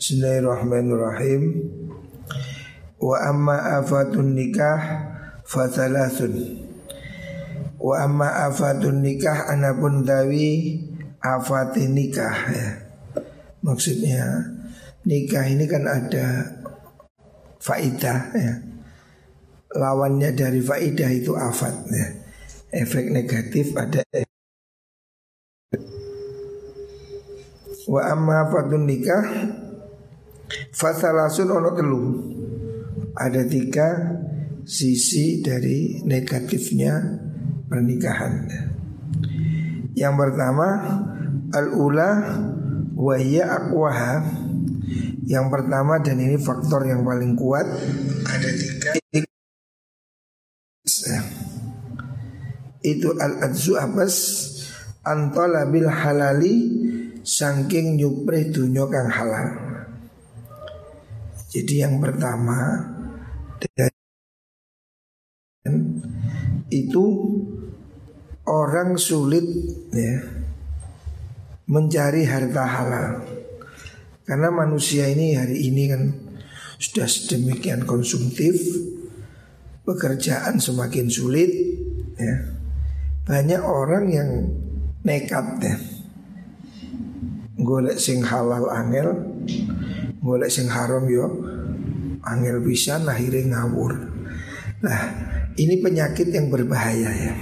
Bismillahirrahmanirrahim. Wa amma afatun nikah fathalathun. Wa amma afatun nikah anapun dawi afatin nikah ya. Maksudnya nikah ini kan ada faidah ya. Lawannya dari faidah itu afat ya. Efek negatif ada Wa amma fatun nikah Fasalasun ono telu. Ada tiga sisi dari negatifnya pernikahan. Yang pertama Al-ula Wahya akwaha Yang pertama dan ini faktor yang paling kuat Ada tiga Itu al-adzu abas Antolabil halali Sangking nyupre dunya kang halal Jadi yang pertama Itu Orang sulit ya Mencari harta halal. Karena manusia ini hari ini kan Sudah sedemikian konsumtif Pekerjaan semakin sulit ya. Banyak orang yang nekat ya. Golek sing halal angel golek sing haram yo angel bisa akhirnya ngawur. Nah ini penyakit yang berbahaya ya.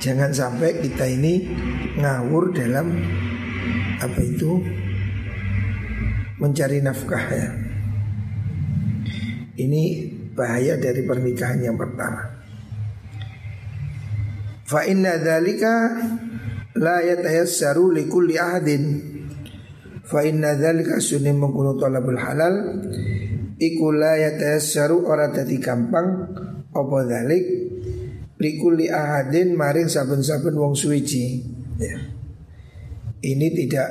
Jangan sampai kita ini ngawur dalam apa itu mencari nafkah ya. Ini bahaya dari pernikahan yang pertama. Fa inna dzalika la yatayassaru li kulli ahadin fa inna dzalika sunni mengkuno talabul halal. Iku la yatayassaru ora dadi gampang. Apa dzalik li kulli ahadin maring saben-saben wong suwiji. Ya. ini tidak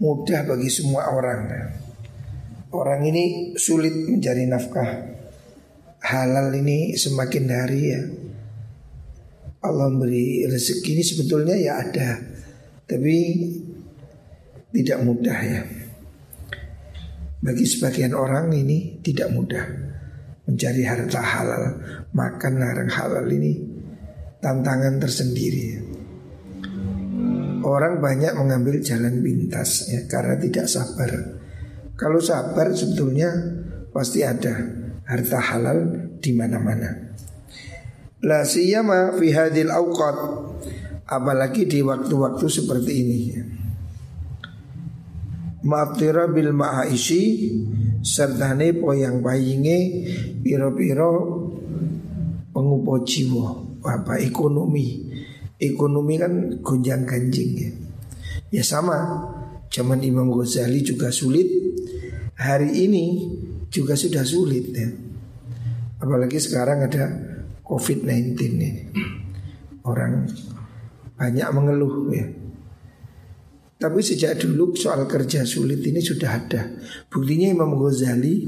mudah bagi semua orang. Orang ini sulit mencari nafkah. Halal ini semakin hari ya. Allah beri rezeki ini sebetulnya ya ada. Tapi tidak mudah ya. Bagi sebagian orang ini tidak mudah. Mencari harta halal Makan larang halal ini Tantangan tersendiri. Orang banyak mengambil jalan pintas ya Karena tidak sabar. Kalau sabar sebetulnya Pasti ada harta halal di mana-mana. La siyama fi hadil Apalagi di waktu-waktu seperti ini Ma'tira bil ma'aisi Sertane poyang payinge Piro-piro Pengupo jiwa. Apa ekonomi. Ekonomi kan gonjang ganjing ya. Ya sama Zaman Imam Ghazali juga sulit. Hari ini juga sudah sulit ya. Apalagi sekarang ada COVID-19 ini. Orang banyak mengeluh ya Tapi sejak dulu soal kerja sulit ini sudah ada Buktinya Imam Ghazali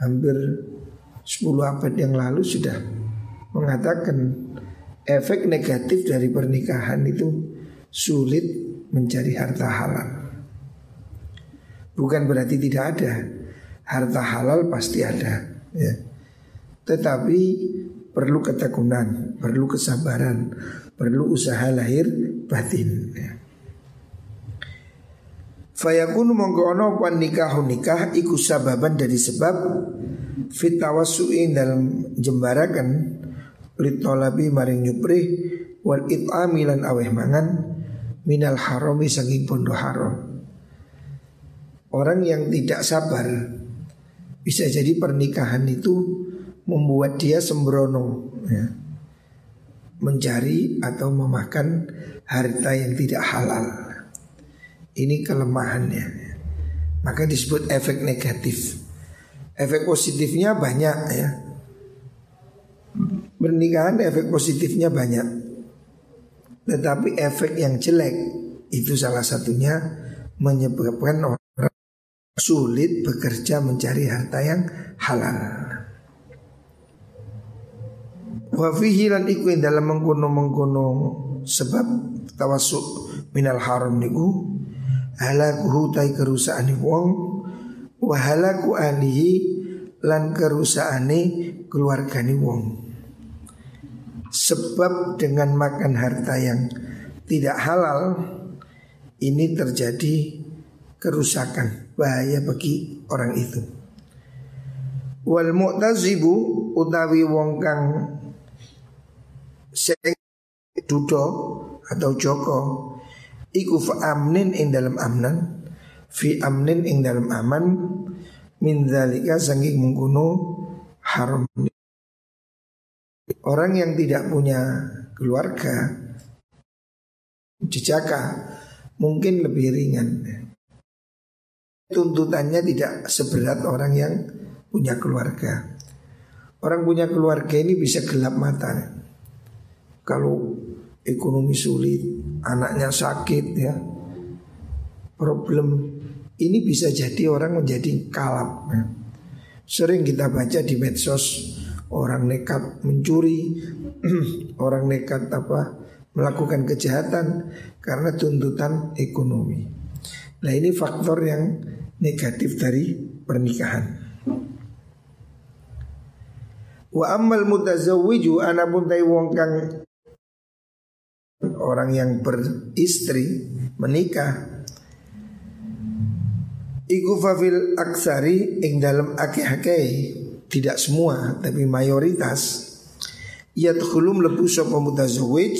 Hampir 10 abad yang lalu sudah mengatakan Efek negatif dari pernikahan itu sulit mencari harta halal Bukan berarti tidak ada Harta halal pasti ada ya. Tetapi perlu ketekunan, perlu kesabaran, perlu usaha lahir batin. Ya. Fayakunu mongko ono pan nikah nikah iku sababan dari sebab fitawasuin dalam jembarakan litolabi maring nyupri wal it'amilan aweh mangan minal harami saking pondo haram. Orang yang tidak sabar bisa jadi pernikahan itu membuat dia sembrono ya. mencari atau memakan harta yang tidak halal. Ini kelemahannya. Maka disebut efek negatif. Efek positifnya banyak ya. Pernikahan efek positifnya banyak. Tetapi efek yang jelek itu salah satunya menyebabkan orang sulit bekerja mencari harta yang halal. Wa fihi lan iku dalam mengkono-mengkono sebab tawasuk minal haram niku halakuhu tai kerusaane wong wa halaku alihi lan kerusaane keluargane wong. Sebab dengan makan harta yang tidak halal ini terjadi kerusakan bahaya bagi orang itu. Wal mu'tazibu utawi wong kang sing atau joko iku amnin ing dalam amnan fi amnin ing dalam aman min zalika sanging mengkuno haram. Orang yang tidak punya keluarga jejaka mungkin lebih ringan. Tuntutannya tidak seberat orang yang punya keluarga. Orang punya keluarga ini bisa gelap mata. Kalau ekonomi sulit, anaknya sakit ya. Problem ini bisa jadi orang menjadi kalap. Ya. Sering kita baca di medsos orang nekat mencuri, orang nekat apa melakukan kejahatan karena tuntutan ekonomi. Nah ini faktor yang negatif dari pernikahan. Wa ammal mutazawwiju anapun tai wong kang orang yang beristri menikah. Iku fafil aksari ing dalam akeh-akeh. Tidak semua tapi mayoritas. Yadkhulum lebu sapa mutazawwij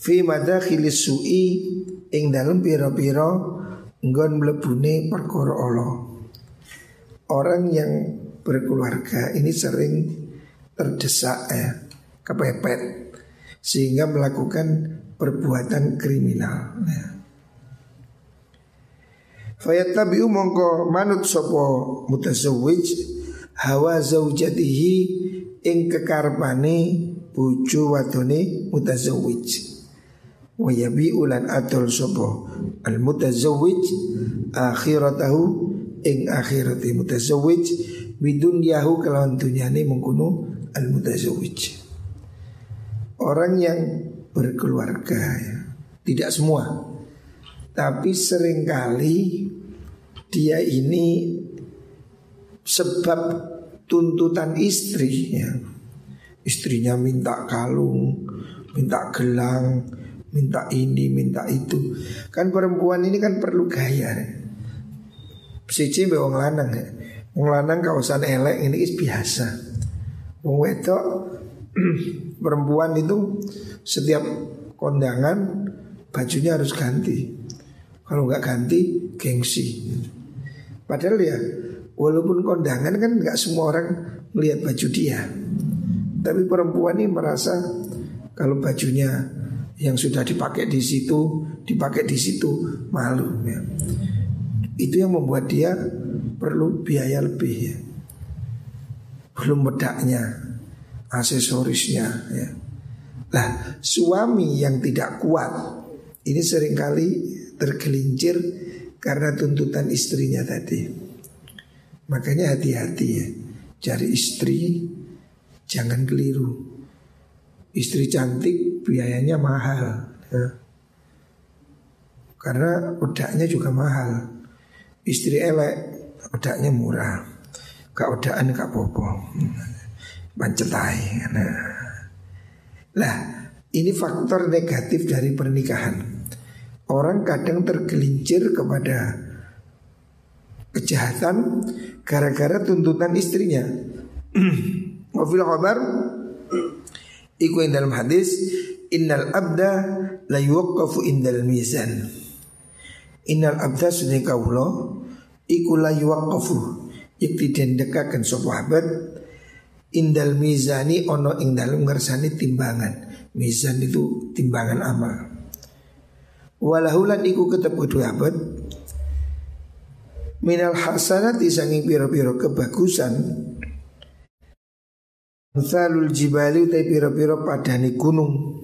fi madakhilis su'i ing dalam pira-pira nggon mlebune perkara Allah. Orang yang berkeluarga ini sering terdesak ya, kepepet sehingga melakukan perbuatan kriminal. Ya. Fayattabi'u mongko manut sopo mutasawwij hawa zaujatihi ing kekarpane bojo wadone mutazawwij. Wa ulan atul sopo al mutazawwij akhiratahu ing akhirati mutazawwij bidun yahu kelawan dunyane mengkuno al mutazawwij. Orang yang berkeluarga ya. Tidak semua Tapi sering kali Dia ini Sebab tuntutan istri ya. Istrinya minta kalung Minta gelang Minta ini, minta itu Kan perempuan ini kan perlu gaya ya. Siji wong lanang ya. Wong lanang kawasan elek ini biasa Wong wedok perempuan itu setiap kondangan bajunya harus ganti. Kalau nggak ganti gengsi. Padahal ya walaupun kondangan kan nggak semua orang melihat baju dia. Tapi perempuan ini merasa kalau bajunya yang sudah dipakai di situ, dipakai di situ malu ya. Itu yang membuat dia perlu biaya lebih ya. Belum bedaknya aksesorisnya ya. Nah suami yang tidak kuat ini sering kali tergelincir karena tuntutan istrinya tadi. Makanya hati-hati ya cari istri jangan keliru. Istri cantik biayanya mahal ya. Karena udaknya juga mahal Istri elek udaknya murah Gak udahan gak popo Pancetai Nah. Nah ini faktor negatif dari pernikahan. Orang kadang tergelincir kepada kejahatan gara-gara tuntutan istrinya. Wafil khabar? Iku dalam hadis Innal abda la yuwaqqafu indal mizan. Innal abda sunni kaulo Iku la Ikti dendekakan sopahabat Indal mizani ono ing dalam ngersani timbangan. Mizan itu timbangan amal. Walahulan iku ketep kedua abad Minal hasanat disanging piro-piro kebagusan. Misalul jibali utai piro-piro padani gunung.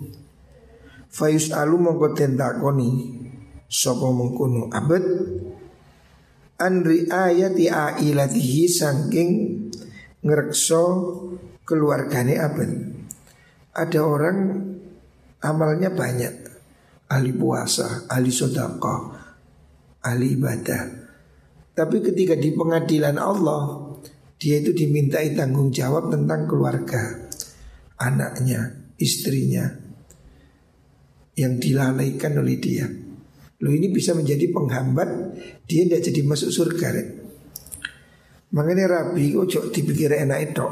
Fayus alu mongko tentakoni Sopo mengkuno abad Anri ayati ailatihi sangking ngerekso keluargane abad. Ada orang amalnya banyak, ahli puasa, ahli sodako, ahli ibadah. Tapi ketika di pengadilan Allah, dia itu dimintai tanggung jawab tentang keluarga, anaknya, istrinya yang dilalaikan oleh dia. Lo ini bisa menjadi penghambat dia tidak jadi masuk surga. Rek. Makanya rapi ojo dipikir enak itu.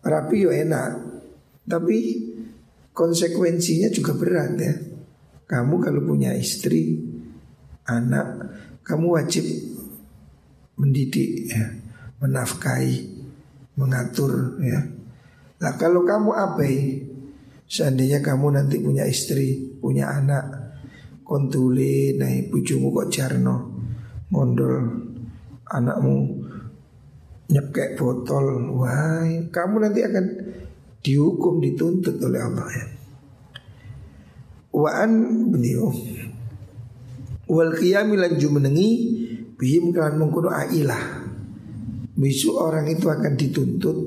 Rapi yo enak, tapi konsekuensinya juga berat ya. Kamu kalau punya istri, anak, kamu wajib mendidik ya, menafkahi, mengatur ya. Nah kalau kamu abai, seandainya kamu nanti punya istri, punya anak, kontuli, naik bujumu kok jarno, ngondol anakmu nyekek botol, wah kamu nanti akan dihukum dituntut oleh Allah ya. Waan beliau wal qiyami lan jumenengi bihim kan mengkono ailah. Besok orang itu akan dituntut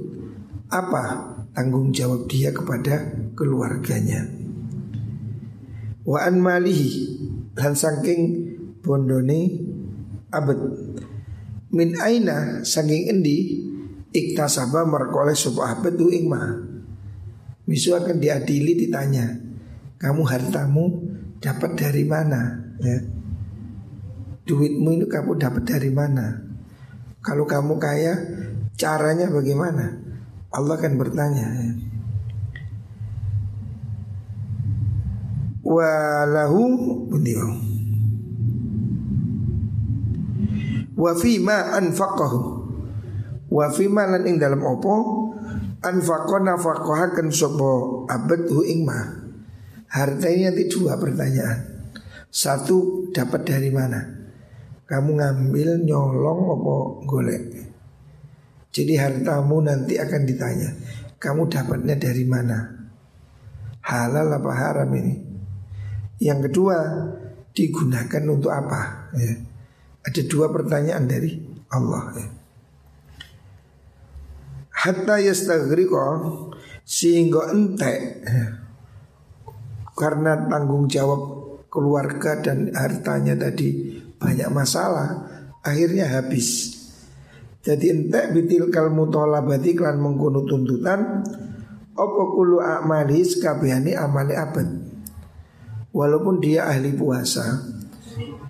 apa tanggung jawab dia kepada keluarganya. Wa an malihi lan saking bondone abad min aina saking endi iktasaba merkoleh sebuah abad tu ing Misu akan diadili ditanya Kamu hartamu dapat dari mana ya duitmu itu kamu dapat dari mana? Kalau kamu kaya, caranya bagaimana? Allah akan bertanya. Walahu beliau. Wa fima anfaqahu. Wa fima lan ing dalam opo anfaqo nafaqahaken sapa abad hu ing ma. Harta ini nanti dua pertanyaan. Satu dapat dari mana? kamu ngambil nyolong apa golek. Jadi hartamu nanti akan ditanya, kamu dapatnya dari mana? Halal apa haram ini? Yang kedua, digunakan untuk apa? Ya. Ada dua pertanyaan dari Allah. Ya. Hatta yastaghriqa sehingga entek ya. karena tanggung jawab keluarga dan hartanya tadi banyak masalah akhirnya habis jadi entek bitil kal mutolabati klan mengkuno tuntutan opo kulu amali sekabehani amali abad walaupun dia ahli puasa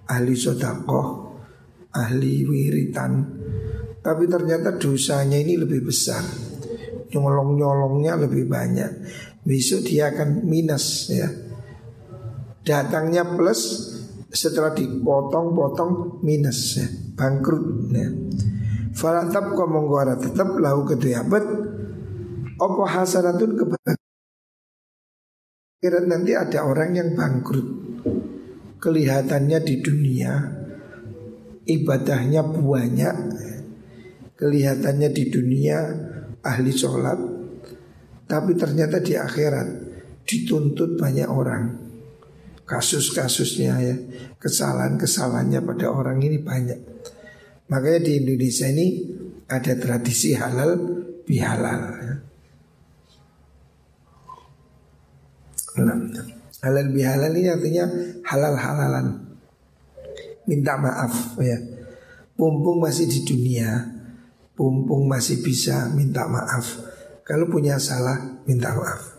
ahli sodakoh ahli wiritan. Tapi ternyata dosanya ini lebih besar. Nyolong-nyolongnya lebih banyak. Besok dia akan minus ya. Datangnya plus setelah dipotong-potong minus ya, bangkrut ya. Falatap kau mengguara tetap lahu kedua abad. Opo hasanatun kebahagiaan? Nanti ada orang yang bangkrut. Kelihatannya di dunia Ibadahnya banyak Kelihatannya di dunia ahli sholat Tapi ternyata di akhirat Dituntut banyak orang kasus-kasusnya ya kesalahan-kesalahannya pada orang ini banyak. Makanya di Indonesia ini ada tradisi halal bihalal. Ya. Nah, halal bihalal ini artinya halal halalan. Minta maaf ya. Pumpung masih di dunia, pumpung masih bisa minta maaf. Kalau punya salah minta maaf.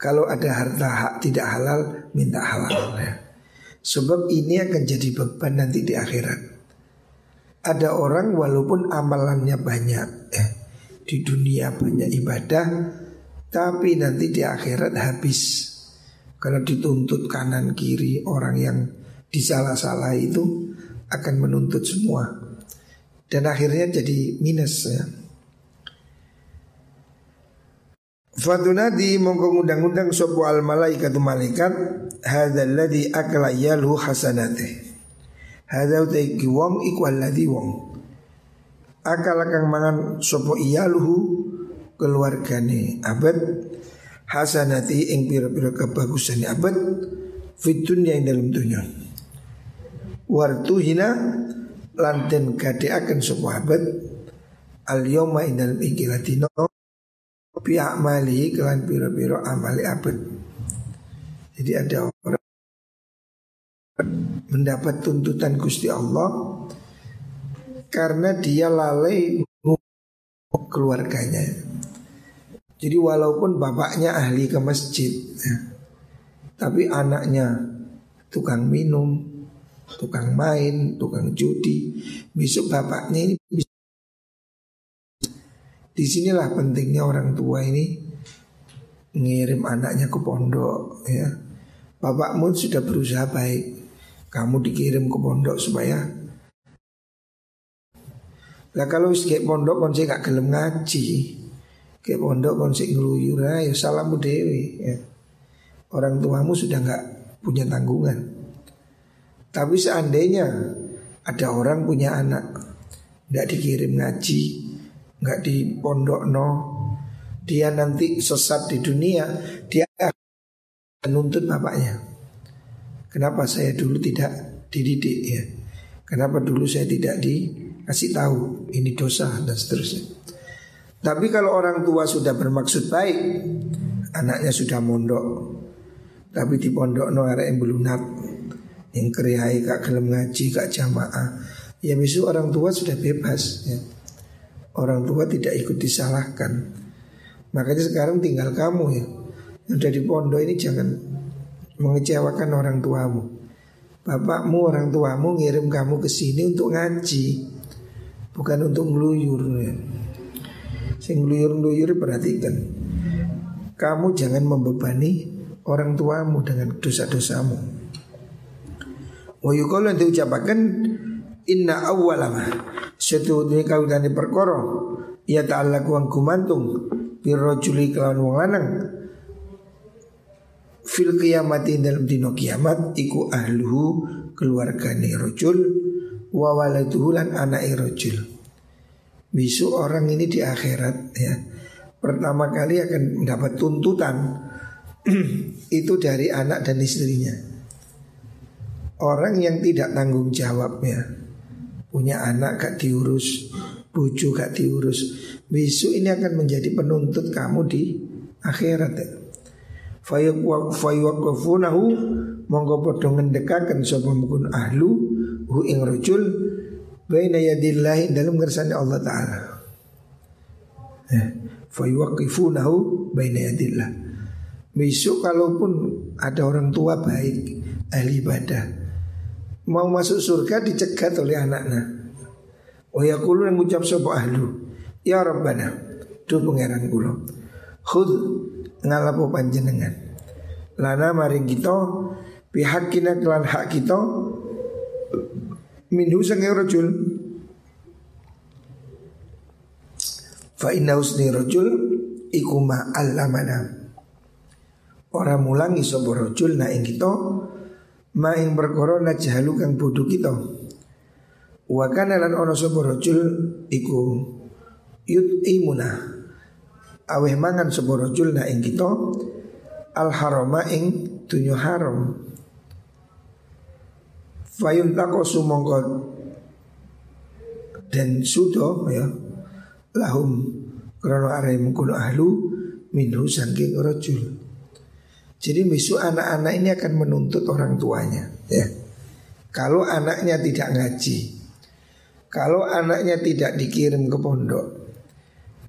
Kalau ada harta hak tidak halal minta halal ya. Sebab ini akan jadi beban nanti di akhirat. Ada orang walaupun amalannya banyak ya, di dunia banyak ibadah, tapi nanti di akhirat habis. Kalau dituntut kanan kiri orang yang disalah-salah itu akan menuntut semua. Dan akhirnya jadi minus ya. Fatunadi mongko ngundang-undang sopo al malaikat malaikat hadzal ladzi akla yalu hasanate. Hadza utai wong iku alladzi wong. Akal kang mangan sopo iyaluhu keluargane abad hasanati ing pira-pira kebagusane abad fitun yang dalam dunia. Wartu hina lanten gade akan abad al yoma ing dalam ikilatino pihak mali kelan piro-piro amali abad. Jadi ada orang mendapat tuntutan Gusti Allah karena dia lalai keluarganya. Jadi walaupun bapaknya ahli ke masjid, ya, tapi anaknya tukang minum, tukang main, tukang judi, besok bapaknya ini bisa Di sinilah pentingnya orang tua ini ngirim anaknya ke pondok ya. Bapakmu sudah berusaha baik, kamu dikirim ke pondok supaya lah kalau kayak pondok kon gak gelem ngaji, kayak pondok kon sik ngluyur ya salamu dewi ya. Orang tuamu sudah nggak punya tanggungan. Tapi seandainya ada orang punya anak, tidak dikirim ngaji, nggak di pondok no dia nanti sesat di dunia dia menuntut bapaknya. Kenapa saya dulu tidak dididik ya? Kenapa dulu saya tidak dikasih tahu ini dosa dan seterusnya? Tapi kalau orang tua sudah bermaksud baik anaknya sudah mondok tapi di pondok no yang belunat yang kerihai kak gelem ngaji kak jamaah ya besok orang tua sudah bebas ya orang tua tidak ikut disalahkan. Makanya sekarang tinggal kamu ya yang di pondok ini jangan mengecewakan orang tuamu. Bapakmu orang tuamu ngirim kamu ke sini untuk ngaji, bukan untuk ngeluyur. Ya. Sing ngeluyur-ngeluyur perhatikan. Kamu jangan membebani orang tuamu dengan dosa-dosamu. Wa yuqalu diucapkan inna awwalama Setune kawitane perkara ya ta'ala kuang gumantung birrajuli kelawan wong lanang fil kiamati dalam dino kiamat iku ahluhu keluargane rojul wa waladuhu lan anake rojul. Besok orang ini di akhirat ya pertama kali akan mendapat tuntutan itu dari anak dan istrinya. Orang yang tidak tanggung jawab ya punya anak gak diurus, bucu gak diurus. Besok ini akan menjadi penuntut kamu di akhirat ya. Fayuwakufunahu monggo podo ngendekaken sapa mukun ahlu hu ing rajul baina yadillahi dalam ngersane Allah taala. Eh, fayuwakifunahu baina yadillah. Besok kalaupun ada orang tua baik ahli ibadah mau masuk surga dicegat oleh anaknya. Oh ya kulu yang ucap sopo ahlu. Ya Rabbana, du pangeran kula. Khud ngalapo panjenengan. Lana maring kita pihakina kelan hak kita minhu sange rajul. Fa inna usni rajul iku ma allamana. Orang mulangi sapa rajul na ing kita ma ing perkara najhalu kang bodho kita. Wa kana lan ana sapa rajul iku imuna aweh mangan sapa rajul na ing kita al harama ing dunya haram. Fayun tako sumongko dan sudo ya lahum krono are mengkono ahlu minhu saking rajul jadi besok anak-anak ini akan menuntut orang tuanya ya. Kalau anaknya tidak ngaji Kalau anaknya tidak dikirim ke pondok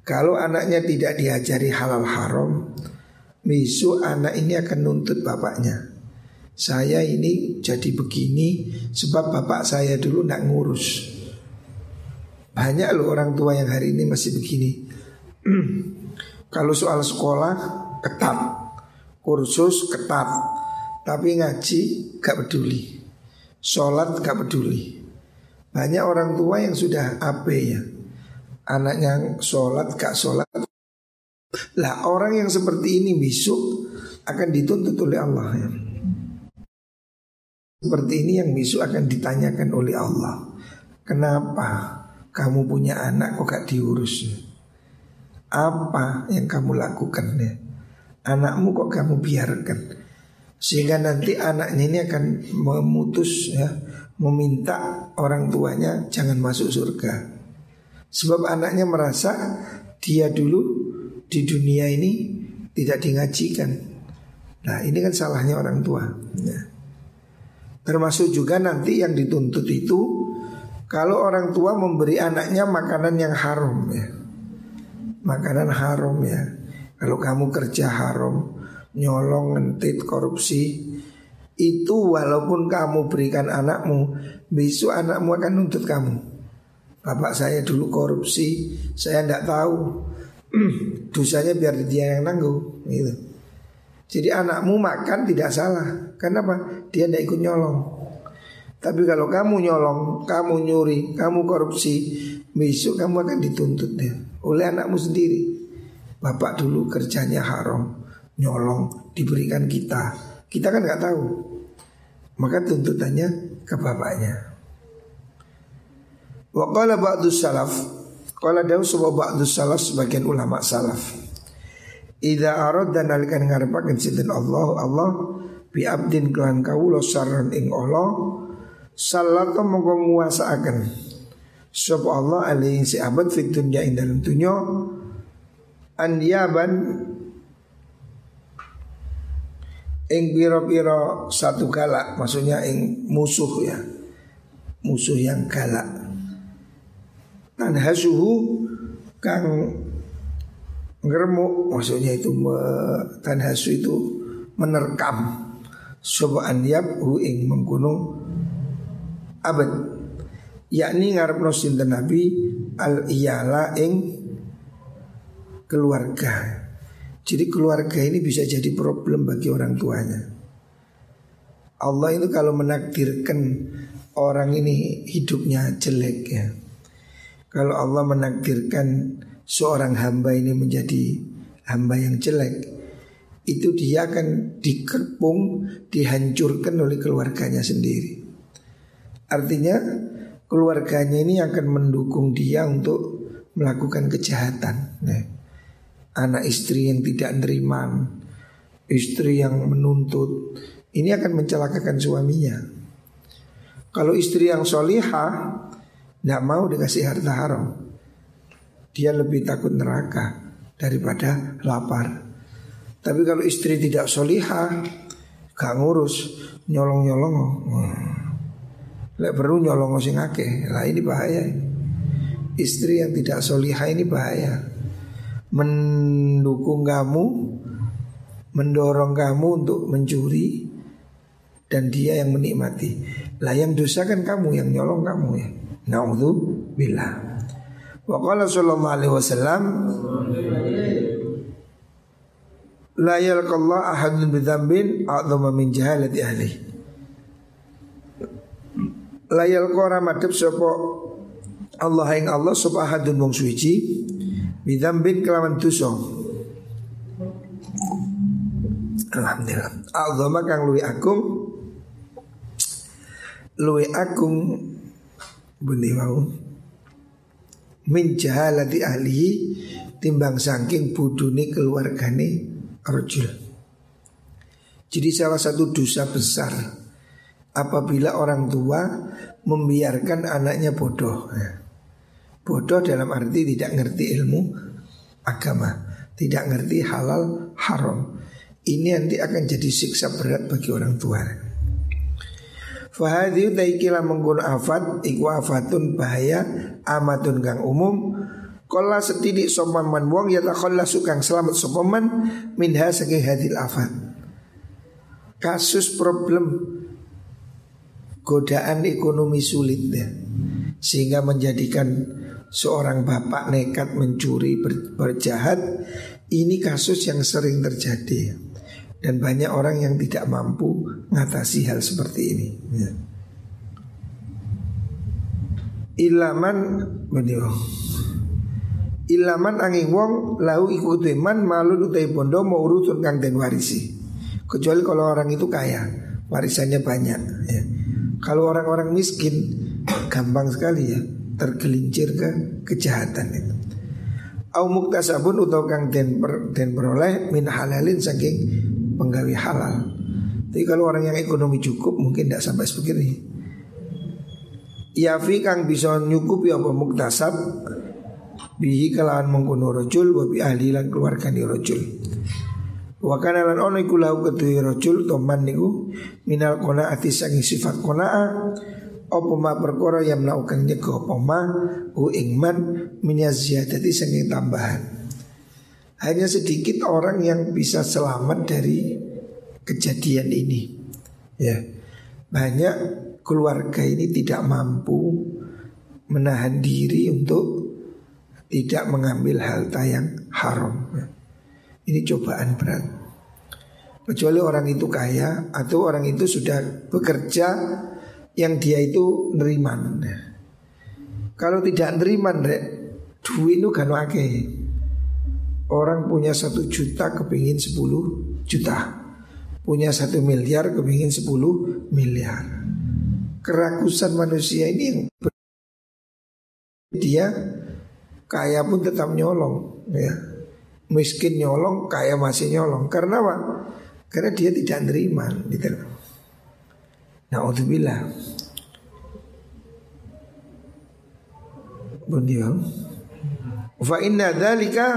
Kalau anaknya tidak diajari halal haram Besok anak ini akan nuntut bapaknya. Saya ini jadi begini Sebab bapak saya dulu nak ngurus. Banyak loh orang tua yang hari ini masih begini. Kalau soal sekolah ketat kursus ketat tapi ngaji gak peduli. Sholat gak peduli. Banyak orang tua yang sudah apa ya. Anaknya sholat gak sholat. Lah orang yang seperti ini besok akan dituntut oleh Allah ya. Seperti ini yang besok akan ditanyakan oleh Allah. Kenapa kamu punya anak kok gak diurus? Apa yang kamu lakukan ya Anakmu kok kamu biarkan Sehingga nanti anaknya ini akan memutus ya Meminta orang tuanya jangan masuk surga Sebab anaknya merasa dia dulu di dunia ini tidak dingajikan Nah ini kan salahnya orang tua ya. Termasuk juga nanti yang dituntut itu kalau orang tua memberi anaknya makanan yang haram ya. Makanan haram ya. Kalau kamu kerja haram, nyolong, ngentit, korupsi, itu walaupun kamu berikan anakmu, besok anakmu akan nuntut kamu. Bapak saya dulu korupsi, saya tidak tahu. Dosanya biar dia yang nanggung, gitu. Jadi anakmu makan tidak salah. Kenapa? Dia tidak ikut nyolong. Tapi kalau kamu nyolong, kamu nyuri, kamu korupsi, besok kamu akan dituntut oleh anakmu sendiri. Bapak dulu kerjanya haram, nyolong, diberikan kita. Kita kan nggak tahu. Maka tuntutannya ke bapaknya. Wa qala ba'du salaf Qala dawu sebuah ba'du salaf sebagian ulama salaf Ida arad dan alikan ngarepaken sinten Allah Allah bi abdin kelan kawula saran ing Allah sallata mongko nguasaaken sapa Allah alaihi si abad fit dunya ing dalem dunya andiaban. Ing pira-pira satu galak maksudnya ing musuh ya. Musuh yang galak. Dan hasuhu kang ngeremuk maksudnya itu me, tanhasu itu menerkam. Coba andiab hu ing menggunung abad. Yakni ngarep sinten nabi al iyala ing keluarga jadi keluarga ini bisa jadi problem bagi orang tuanya. Allah itu kalau menakdirkan orang ini hidupnya jelek ya. Kalau Allah menakdirkan seorang hamba ini menjadi hamba yang jelek, itu dia akan dikepung, dihancurkan oleh keluarganya sendiri. Artinya keluarganya ini akan mendukung dia untuk melakukan kejahatan. Nah, anak istri yang tidak nerima, istri yang menuntut, ini akan mencelakakan suaminya. Kalau istri yang solihah, tidak mau dikasih harta haram, dia lebih takut neraka daripada lapar. Tapi kalau istri tidak solihah, gak ngurus, nyolong-nyolong, hmm. Perlu nyolong sing akeh. Lah ini bahaya. Istri yang tidak solihah ini bahaya mendukung kamu, mendorong kamu untuk mencuri dan dia yang menikmati. Lah yang dosa kan kamu yang nyolong kamu ya. Nauzubillah. Wa qala sallallahu alaihi wasallam La yalqallahu ahadun bidzambin a'dhama min jahalati ahli. La yalqa ramadhab sapa Allah ing Allah sapa ahadun wong suci Bidambin kelawan dosa. Alhamdulillah. Azama kang luwi agung luwi agung beli mau min jahalati ahli timbang saking budune keluargane. Jadi salah satu dosa besar apabila orang tua membiarkan anaknya bodoh. Ya. Bodoh dalam arti tidak ngerti ilmu agama Tidak ngerti halal haram. Ini nanti akan jadi siksa berat bagi orang tua. Fahadhiyu taikila menggunakan afat Iku afatun bahaya Amatun kang umum. Kola setidik sopan man wong Ya takholla sukang selamat sopaman Minha saking hadil afat. Kasus problem Godaan ekonomi sulit ya. Sehingga menjadikan seorang bapak nekat mencuri ber, berjahat ini kasus yang sering terjadi dan banyak orang yang tidak mampu mengatasi hal seperti ini. Ya. Ilaman beliau. Ilaman angin wong lahu ikut man malu utai bondo mau urutun kang den warisi. Kecuali kalau orang itu kaya, warisannya banyak. Ya. Kalau orang-orang miskin, gampang sekali ya tergelincir ke kejahatan itu. Au muktasabun utawa kang den, per, den peroleh min halalin saking penggawe halal. Tapi kalau orang yang ekonomi cukup mungkin tidak sampai seperti ini. Yafi kang bisa nyukupi apa muktasab bihi kalawan mengkono rojul wa bi ahli lan keluarga di rojul. Wa kana lan ono iku lahu kedue rajul toman niku minal qanaati sangi sifat qanaah apa ma perkara yang melakukan nyego apa ma hu ingman ziyadati sangi tambahan. Hanya sedikit orang yang bisa selamat dari kejadian ini. Ya. Banyak keluarga ini tidak mampu menahan diri untuk tidak mengambil harta yang haram. Ini cobaan berat. Kecuali orang itu kaya atau orang itu sudah bekerja yang dia itu neriman. Kalau tidak neriman, rek, duit itu kan wakil. Orang punya satu juta kepingin sepuluh juta Punya satu miliar kepingin sepuluh miliar Kerakusan manusia ini yang Dia kaya pun tetap nyolong ya miskin nyolong, kaya masih nyolong. Karena apa? Karena dia tidak nerima gitu. Nah, bilah. Bundiwang. Fa inna dzalika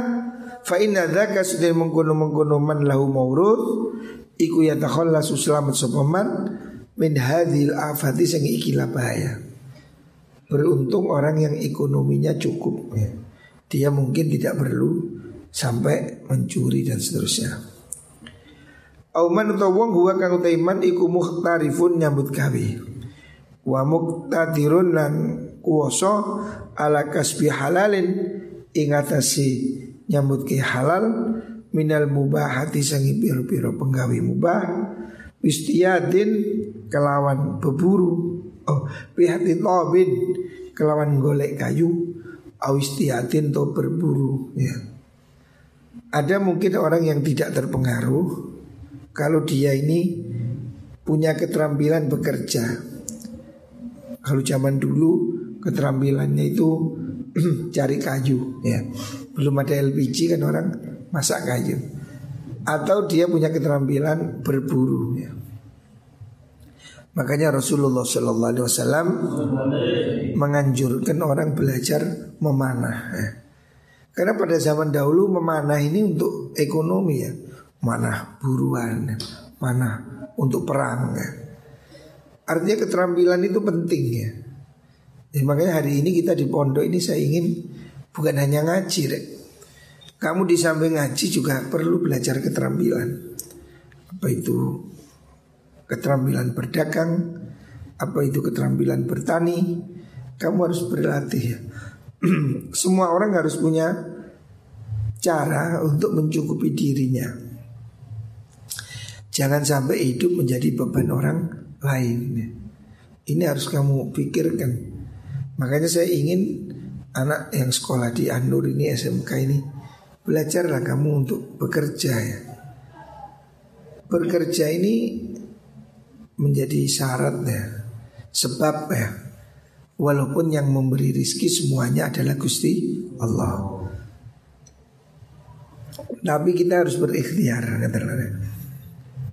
fa inna dzaka sudah mengkono-mengkono man lahu maurud iku yatakhallasu selamat sapa man min hadhil afati sing iki bahaya. Beruntung orang yang ekonominya cukup ya. Dia mungkin tidak perlu sampai mencuri dan seterusnya. Auman utawa wong huwa kang utaiman iku muhtarifun nyambut gawe. Wa muqtadirun lan kuwasa ala kasbi halalin ing nyambut ke halal minal mubahati sangi piro-piro penggawe mubah istiyadin kelawan beburu oh pihati tobin kelawan golek kayu awistiyadin to berburu ya ada mungkin orang yang tidak terpengaruh kalau dia ini punya keterampilan bekerja. Kalau zaman dulu keterampilannya itu cari kayu ya. Belum ada LPG kan orang masak kayu. Atau dia punya keterampilan berburu ya. Makanya Rasulullah Wasallam menganjurkan orang belajar memanah. Ya. Karena pada zaman dahulu memanah ini untuk ekonomi ya Manah buruan, manah untuk perang ya. Artinya keterampilan itu penting ya ya, Makanya hari ini kita di pondok ini saya ingin bukan hanya ngaji rek. Kamu di samping ngaji juga perlu belajar keterampilan Apa itu keterampilan berdagang Apa itu keterampilan bertani Kamu harus berlatih ya semua orang harus punya cara untuk mencukupi dirinya. Jangan sampai hidup menjadi beban orang lain. Ini harus kamu pikirkan. Makanya saya ingin anak yang sekolah di Anur ini SMK ini belajarlah kamu untuk bekerja ya. Bekerja ini menjadi syarat ya, sebab ya Walaupun yang memberi rizki semuanya adalah Gusti Allah Tapi kita harus berikhtiar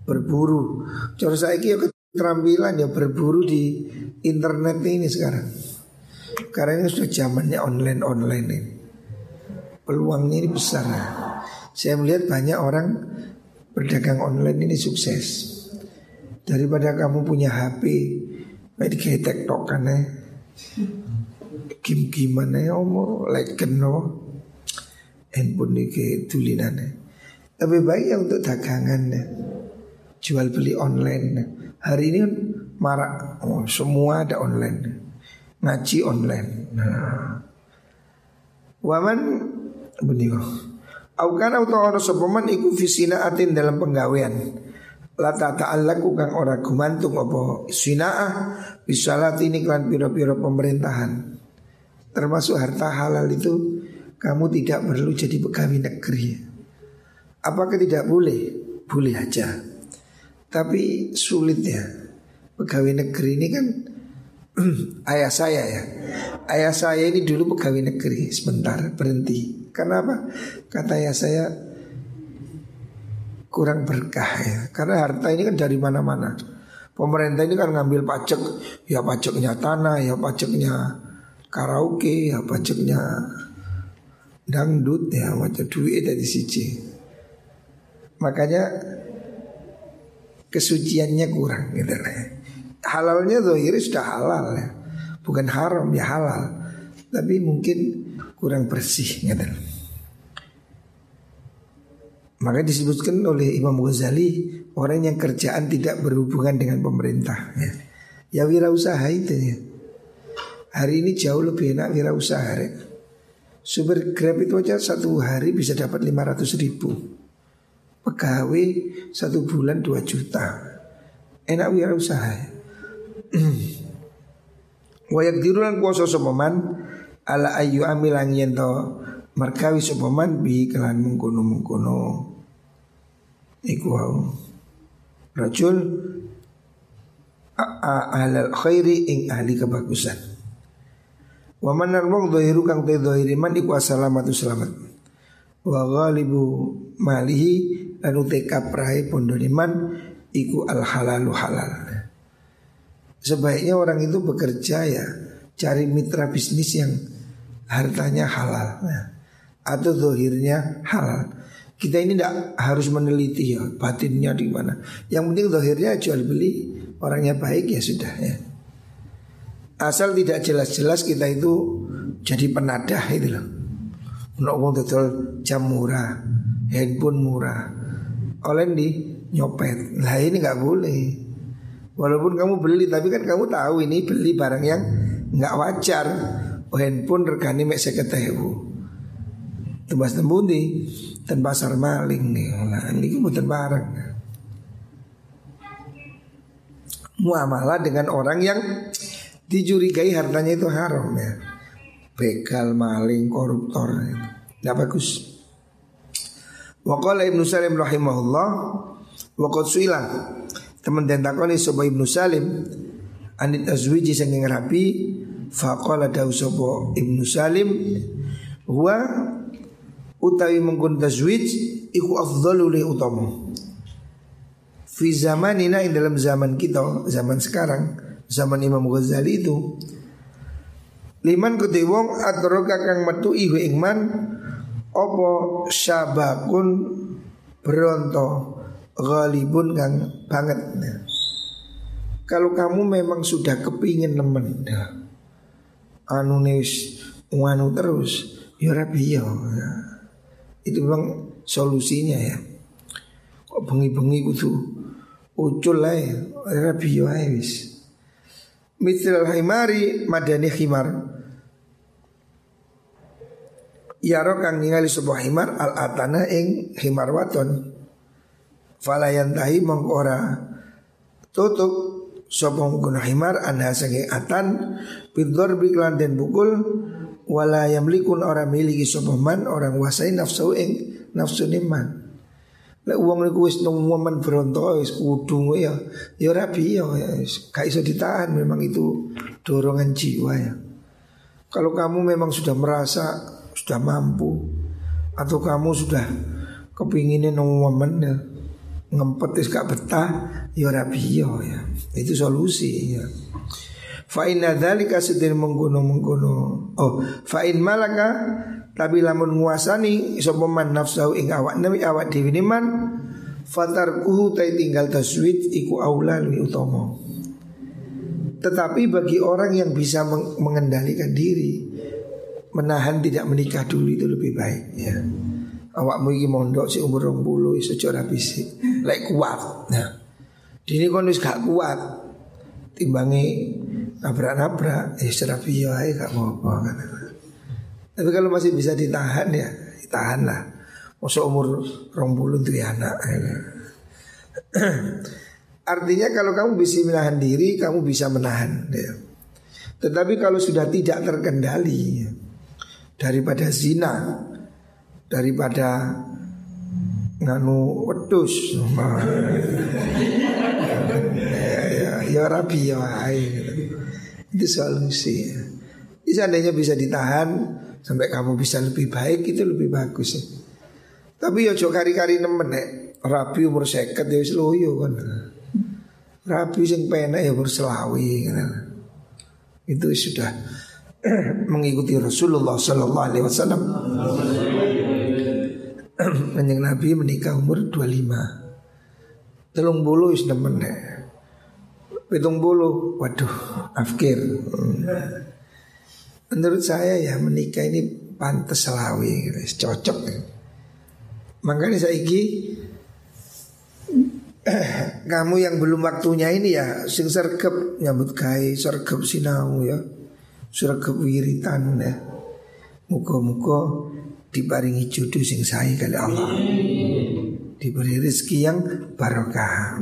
Berburu. Cara saya ya keterampilan ya berburu di internet ini sekarang. Karena ini sudah zamannya online-online ini. Peluangnya ini besar. Saya melihat banyak orang berdagang online ini sukses. Daripada kamu punya HP Baik kayak tiktok kan ya. Kim gimana ya leken no handphone ini ke tulinannya lebih baik ya untuk dagangan ya. Jual beli online. Hari ini kan marak oh, semua ada online. Ngaji online. Nah. waman beliau Aukan auto ora sopaman iku fisina atin dalam penggawean. Lata ta'allaku kang ora gumantung apa sinaah bisalat ini klan piro-piro pemerintahan. Termasuk harta halal itu kamu tidak perlu jadi pegawai negeri. Apakah tidak boleh? Boleh aja Tapi sulit ya Pegawai negeri ini kan ayah saya ya Ayah saya ini dulu pegawai negeri Sebentar berhenti Karena apa? Kata ayah saya kurang berkah ya. Karena harta ini kan dari mana-mana. Pemerintah ini kan ngambil pajak, ya pajaknya tanah, ya pajaknya karaoke, ya pajaknya dangdut, ya macam duit dari sisi. Makanya kesuciannya kurang gitu Halalnya zahiri sudah halal ya. Bukan haram ya halal. Tapi mungkin kurang bersih gitu. Maka disebutkan oleh Imam Ghazali orang yang kerjaan tidak berhubungan dengan pemerintah ya. Ya wirausaha itu ya. Hari ini jauh lebih enak wirausaha ya. Super Grab itu aja satu hari bisa dapat 500 ribu Pegawai satu bulan 2 juta. Enak wirausaha. Ya. Wayak dirulan kuasa sopaman Ala ayu amilang yento Markawi sopaman bi kelan mengkono mengkono Iku hau Rajul Ahlal khairi ing ahli kebagusan. Wa manar wong dhahiru kang te dhahiri man iku assalamatu selamat. Wa ghalibu malihi lan ute kaprahe pondone man iku al halalu halal. Sebaiknya orang itu bekerja ya cari mitra bisnis yang hartanya halal ya. atau dohirnya halal. Kita ini tidak harus meneliti ya batinnya di mana. Yang penting dohirnya jual beli orangnya baik ya sudah ya. Asal tidak jelas-jelas kita itu jadi penadah itu loh. Untuk jam murah, handphone murah. Oleh di nyopet. Lah ini nggak boleh. Walaupun kamu beli tapi kan kamu tahu ini beli barang yang nggak wajar. Oh, handphone regani mek seketewu. Tebas tembundi dan pasar maling nih. Lah ini bukan barang. Muamalah dengan orang yang dicurigai hartanya itu haram ya. Begal, maling, koruptor itu. Tidak Waqala Ibnu Salim rahimahullah Waqad suila. Teman dan takoni sopa Ibnu Salim Anit azwiji sanging rapi Faqala dawu sopa Ibnu Salim Huwa Utawi mengkun tazwij Iku afdalu li utama. Fi zamanina in dalam zaman kita Zaman sekarang zaman Imam Ghazali itu liman kudu wong atroka kang metu ihu ingman opo syabakun beronto ghalibun kang banget. Kalau kamu memang sudah kepingin nemen anu nis anu terus ya ya itu memang solusinya ya. Kok bengi-bengi kudu ucul lah ya rabi ya wis. Mithl himari madani himar Yaro kang ningali sebuah himar al atana ing himar waton Falayan tahi mengkora tutup sopong guna himar anda sange atan Bidor biklan dan bukul Wala yamlikun orang miliki sopaman orang wasai nafsu ing nafsu niman Lek uang niku wis nang momen bronto wis kudu ya ya rapi ya gak iso ditahan memang itu dorongan jiwa ya. Kalau kamu memang sudah merasa sudah mampu atau kamu sudah kepinginin momen ya ngempet wis gak betah ya rapi ya. Itu solusi ya. Fa inna dzalika sedin mengkono-mengkono. Oh, fa in malaka tapi lamun nguasani sapa man nafsu ing awak nabi awak dhewe man fatarkuhu tai tinggal taswid iku aula lebih utama. Tetapi bagi orang yang bisa mengendalikan diri Menahan tidak menikah dulu itu lebih baik ya. Awakmu iki mondok si umur 20 iso ora bisik. Lek kuat. Nah. Dini kon wis gak kuat. Timbangi nabrak-nabrak ya serapi ya gak apa-apa kan. Tapi kalau masih bisa ditahan ya ditahan lah. Masa umur rombulu tuh ya anak. Ya. Artinya kalau kamu bisa menahan diri, kamu bisa menahan. Ya. Tetapi kalau sudah tidak terkendali, daripada zina, daripada nganu wedus, ya, ya, ya rabi ya, itu solusi. Jadi seandainya bisa ditahan, sampai kamu bisa lebih baik itu lebih bagus ya. Tapi ya kari-kari nemen rapi umur seket ya wis kan. Rapi sing penak ya umur selawi kan. Itu sudah mengikuti Rasulullah sallallahu alaihi wasallam. Kanjeng Nabi menikah umur 25 Telung bulu is nemen Pitung bulu Waduh afkir. Menurut saya ya menikah ini pantas selawi Cocok Makanya saya iki kamu yang belum waktunya ini ya sing sergep nyambut gawe sergep sinau ya sergep wiritan ya. Muka-muka diparingi jodoh sing sae kali Allah. Diberi rezeki yang barokah